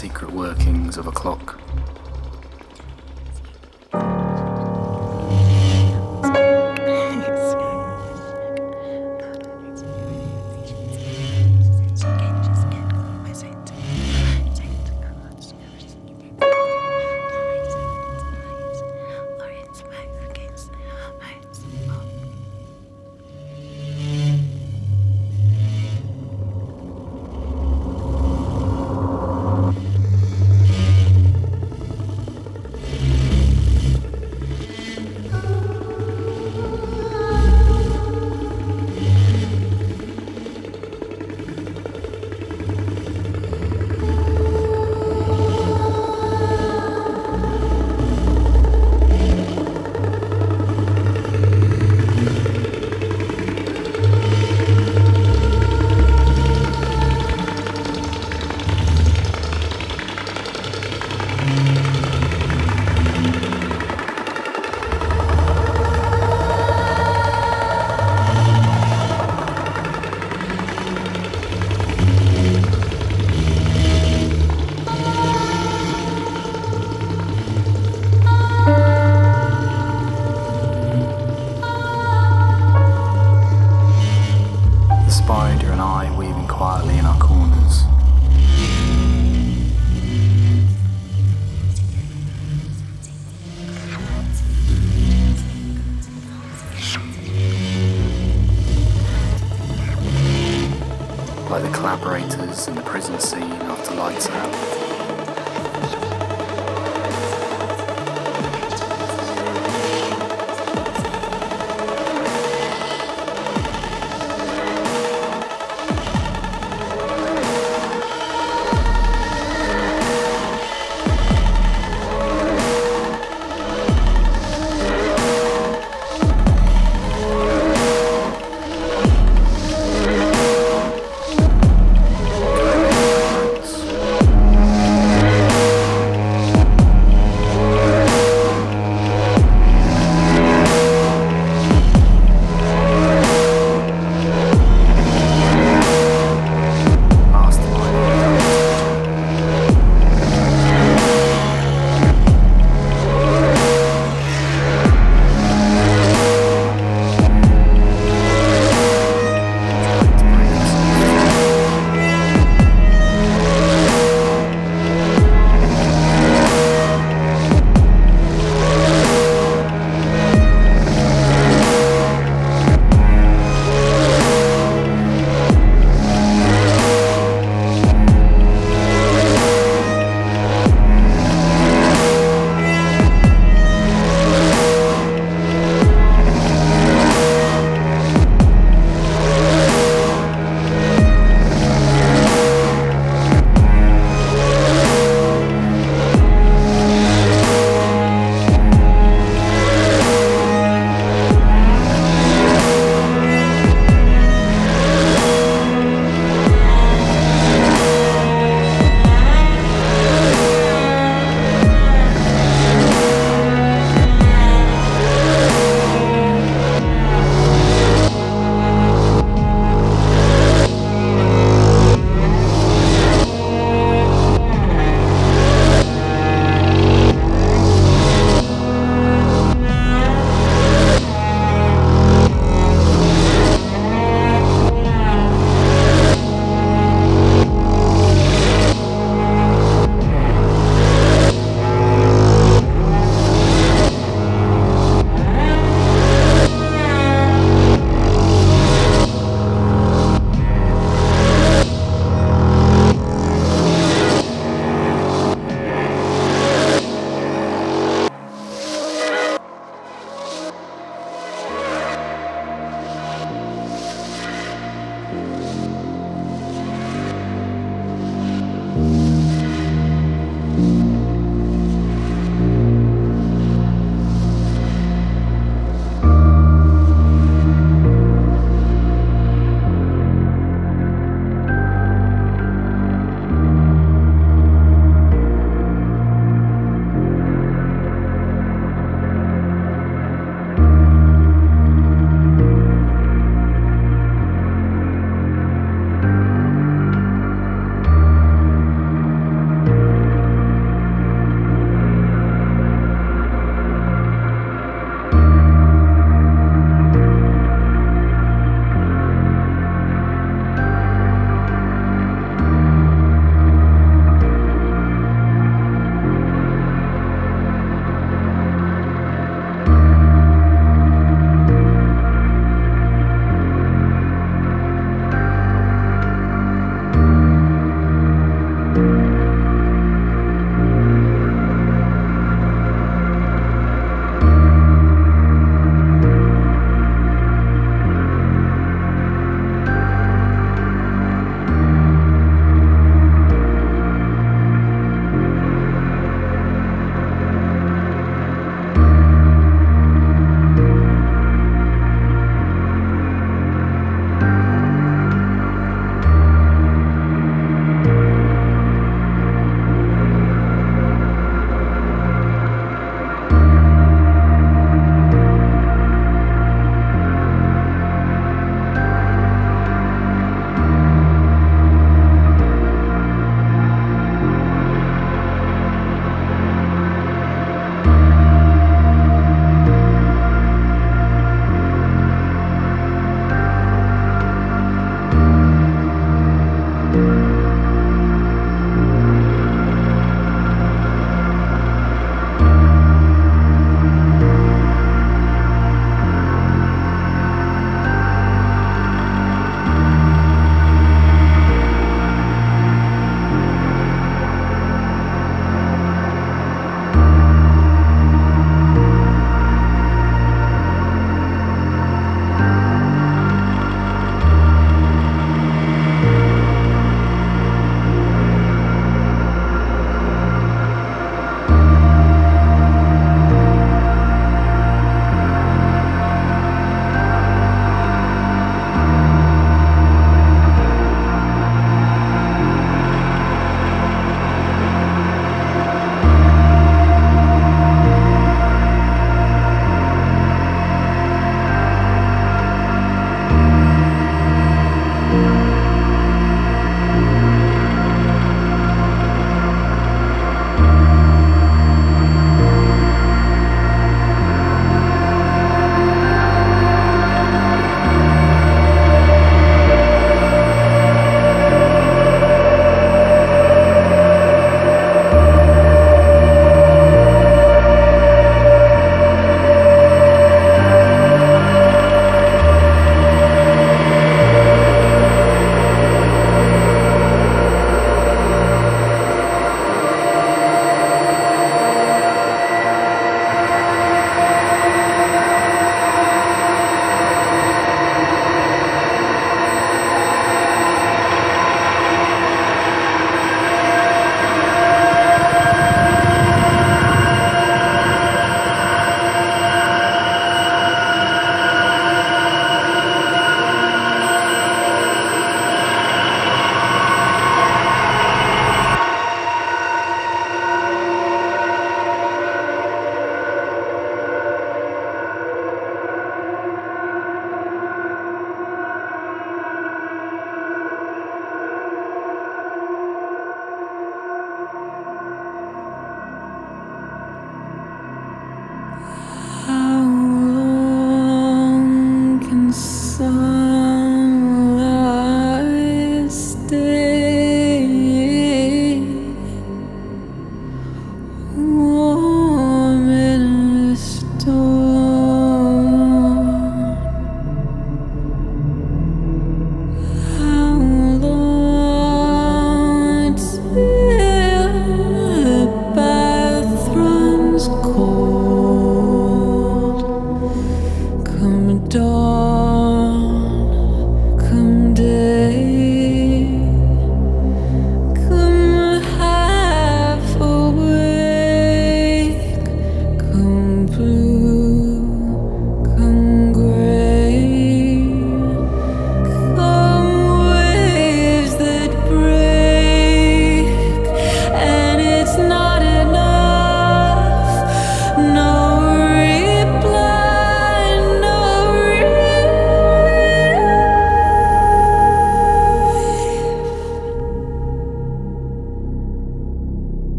secret workings of a clock.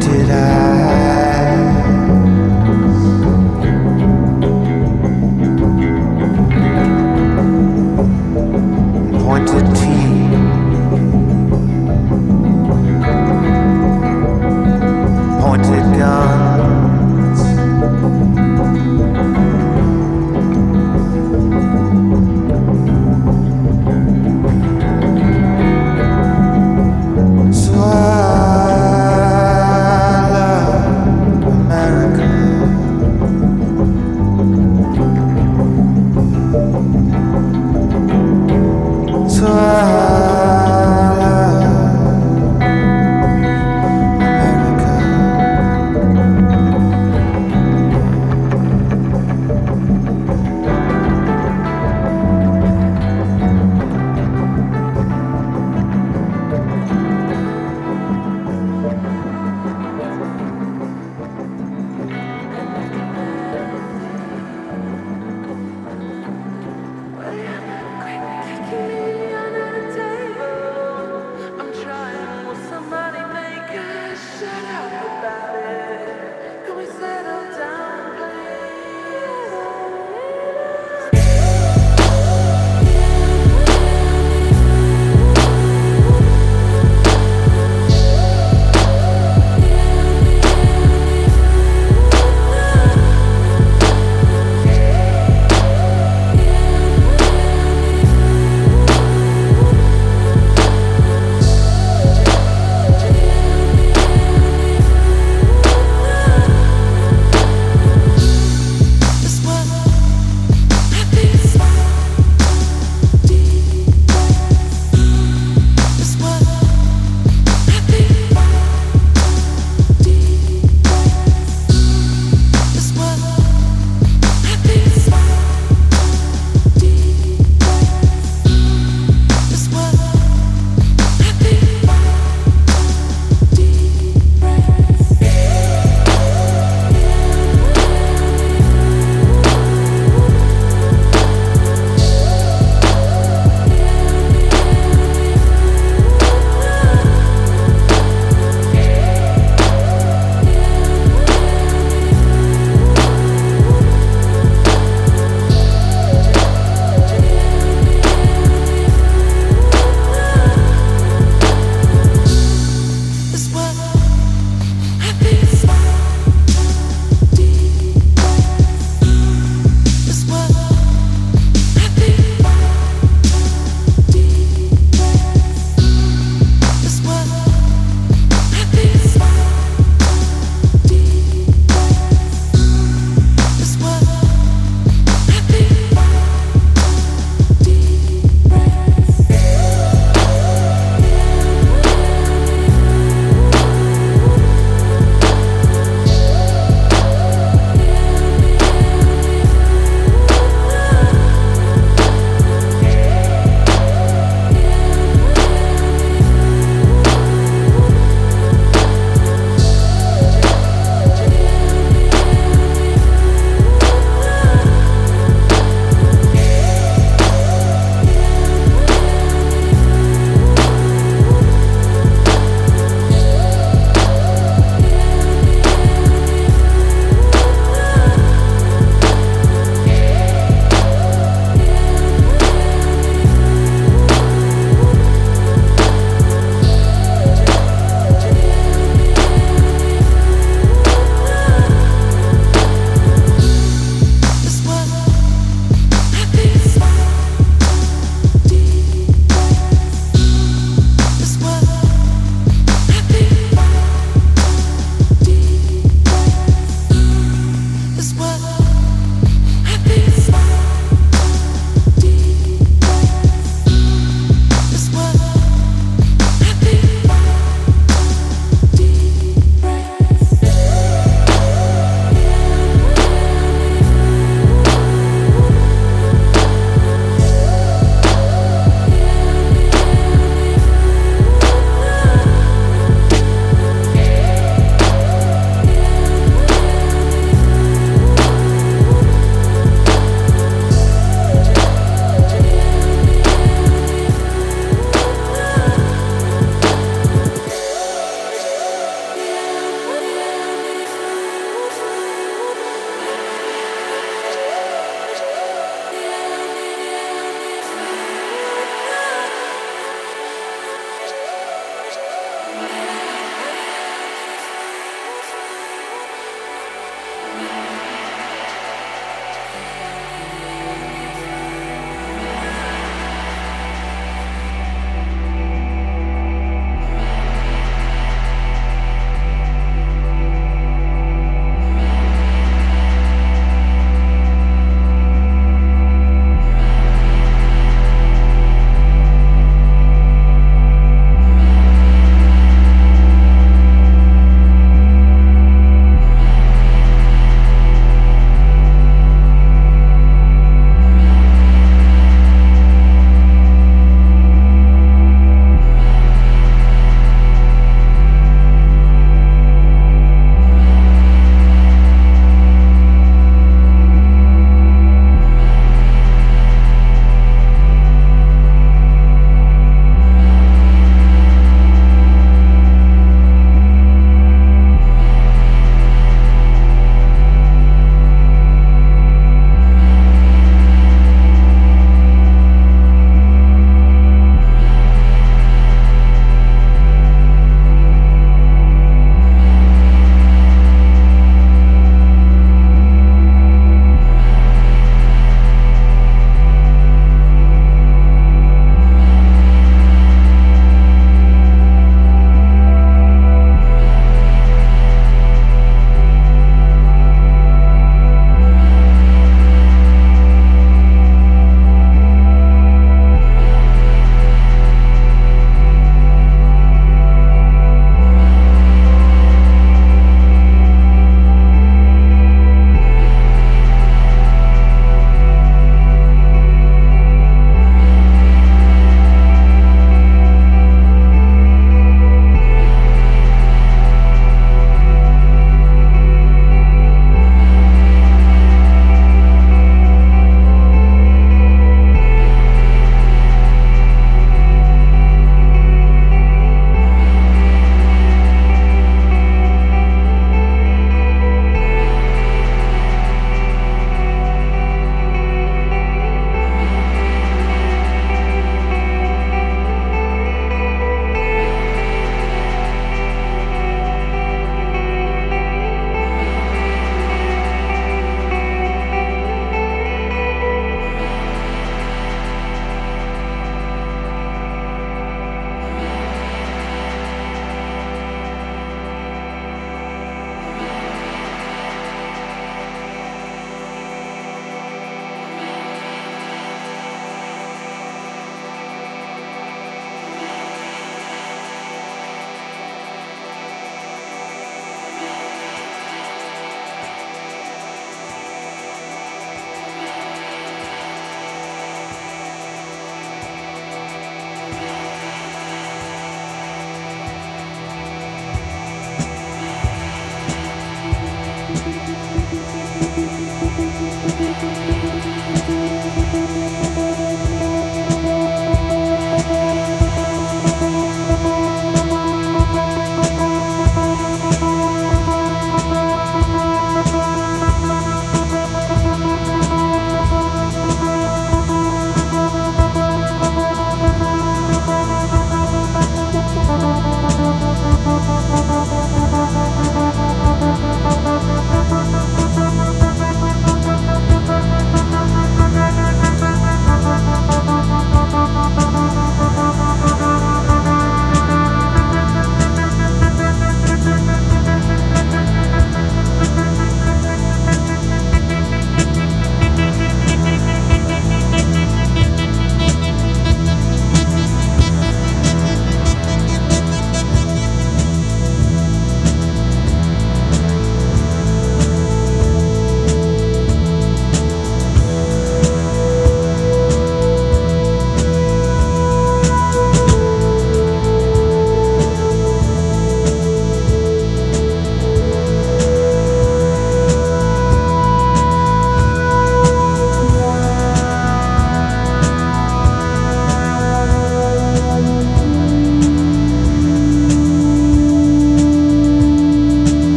did I?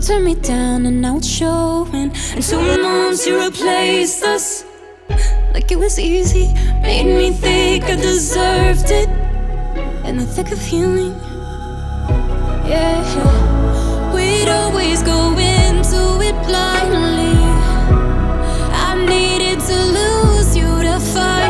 You turn me down and out showing. In two months, you replaced us. Like it was easy, made me think I deserved it. In the thick of healing, yeah. We'd always go into it blindly. I needed to lose you to find.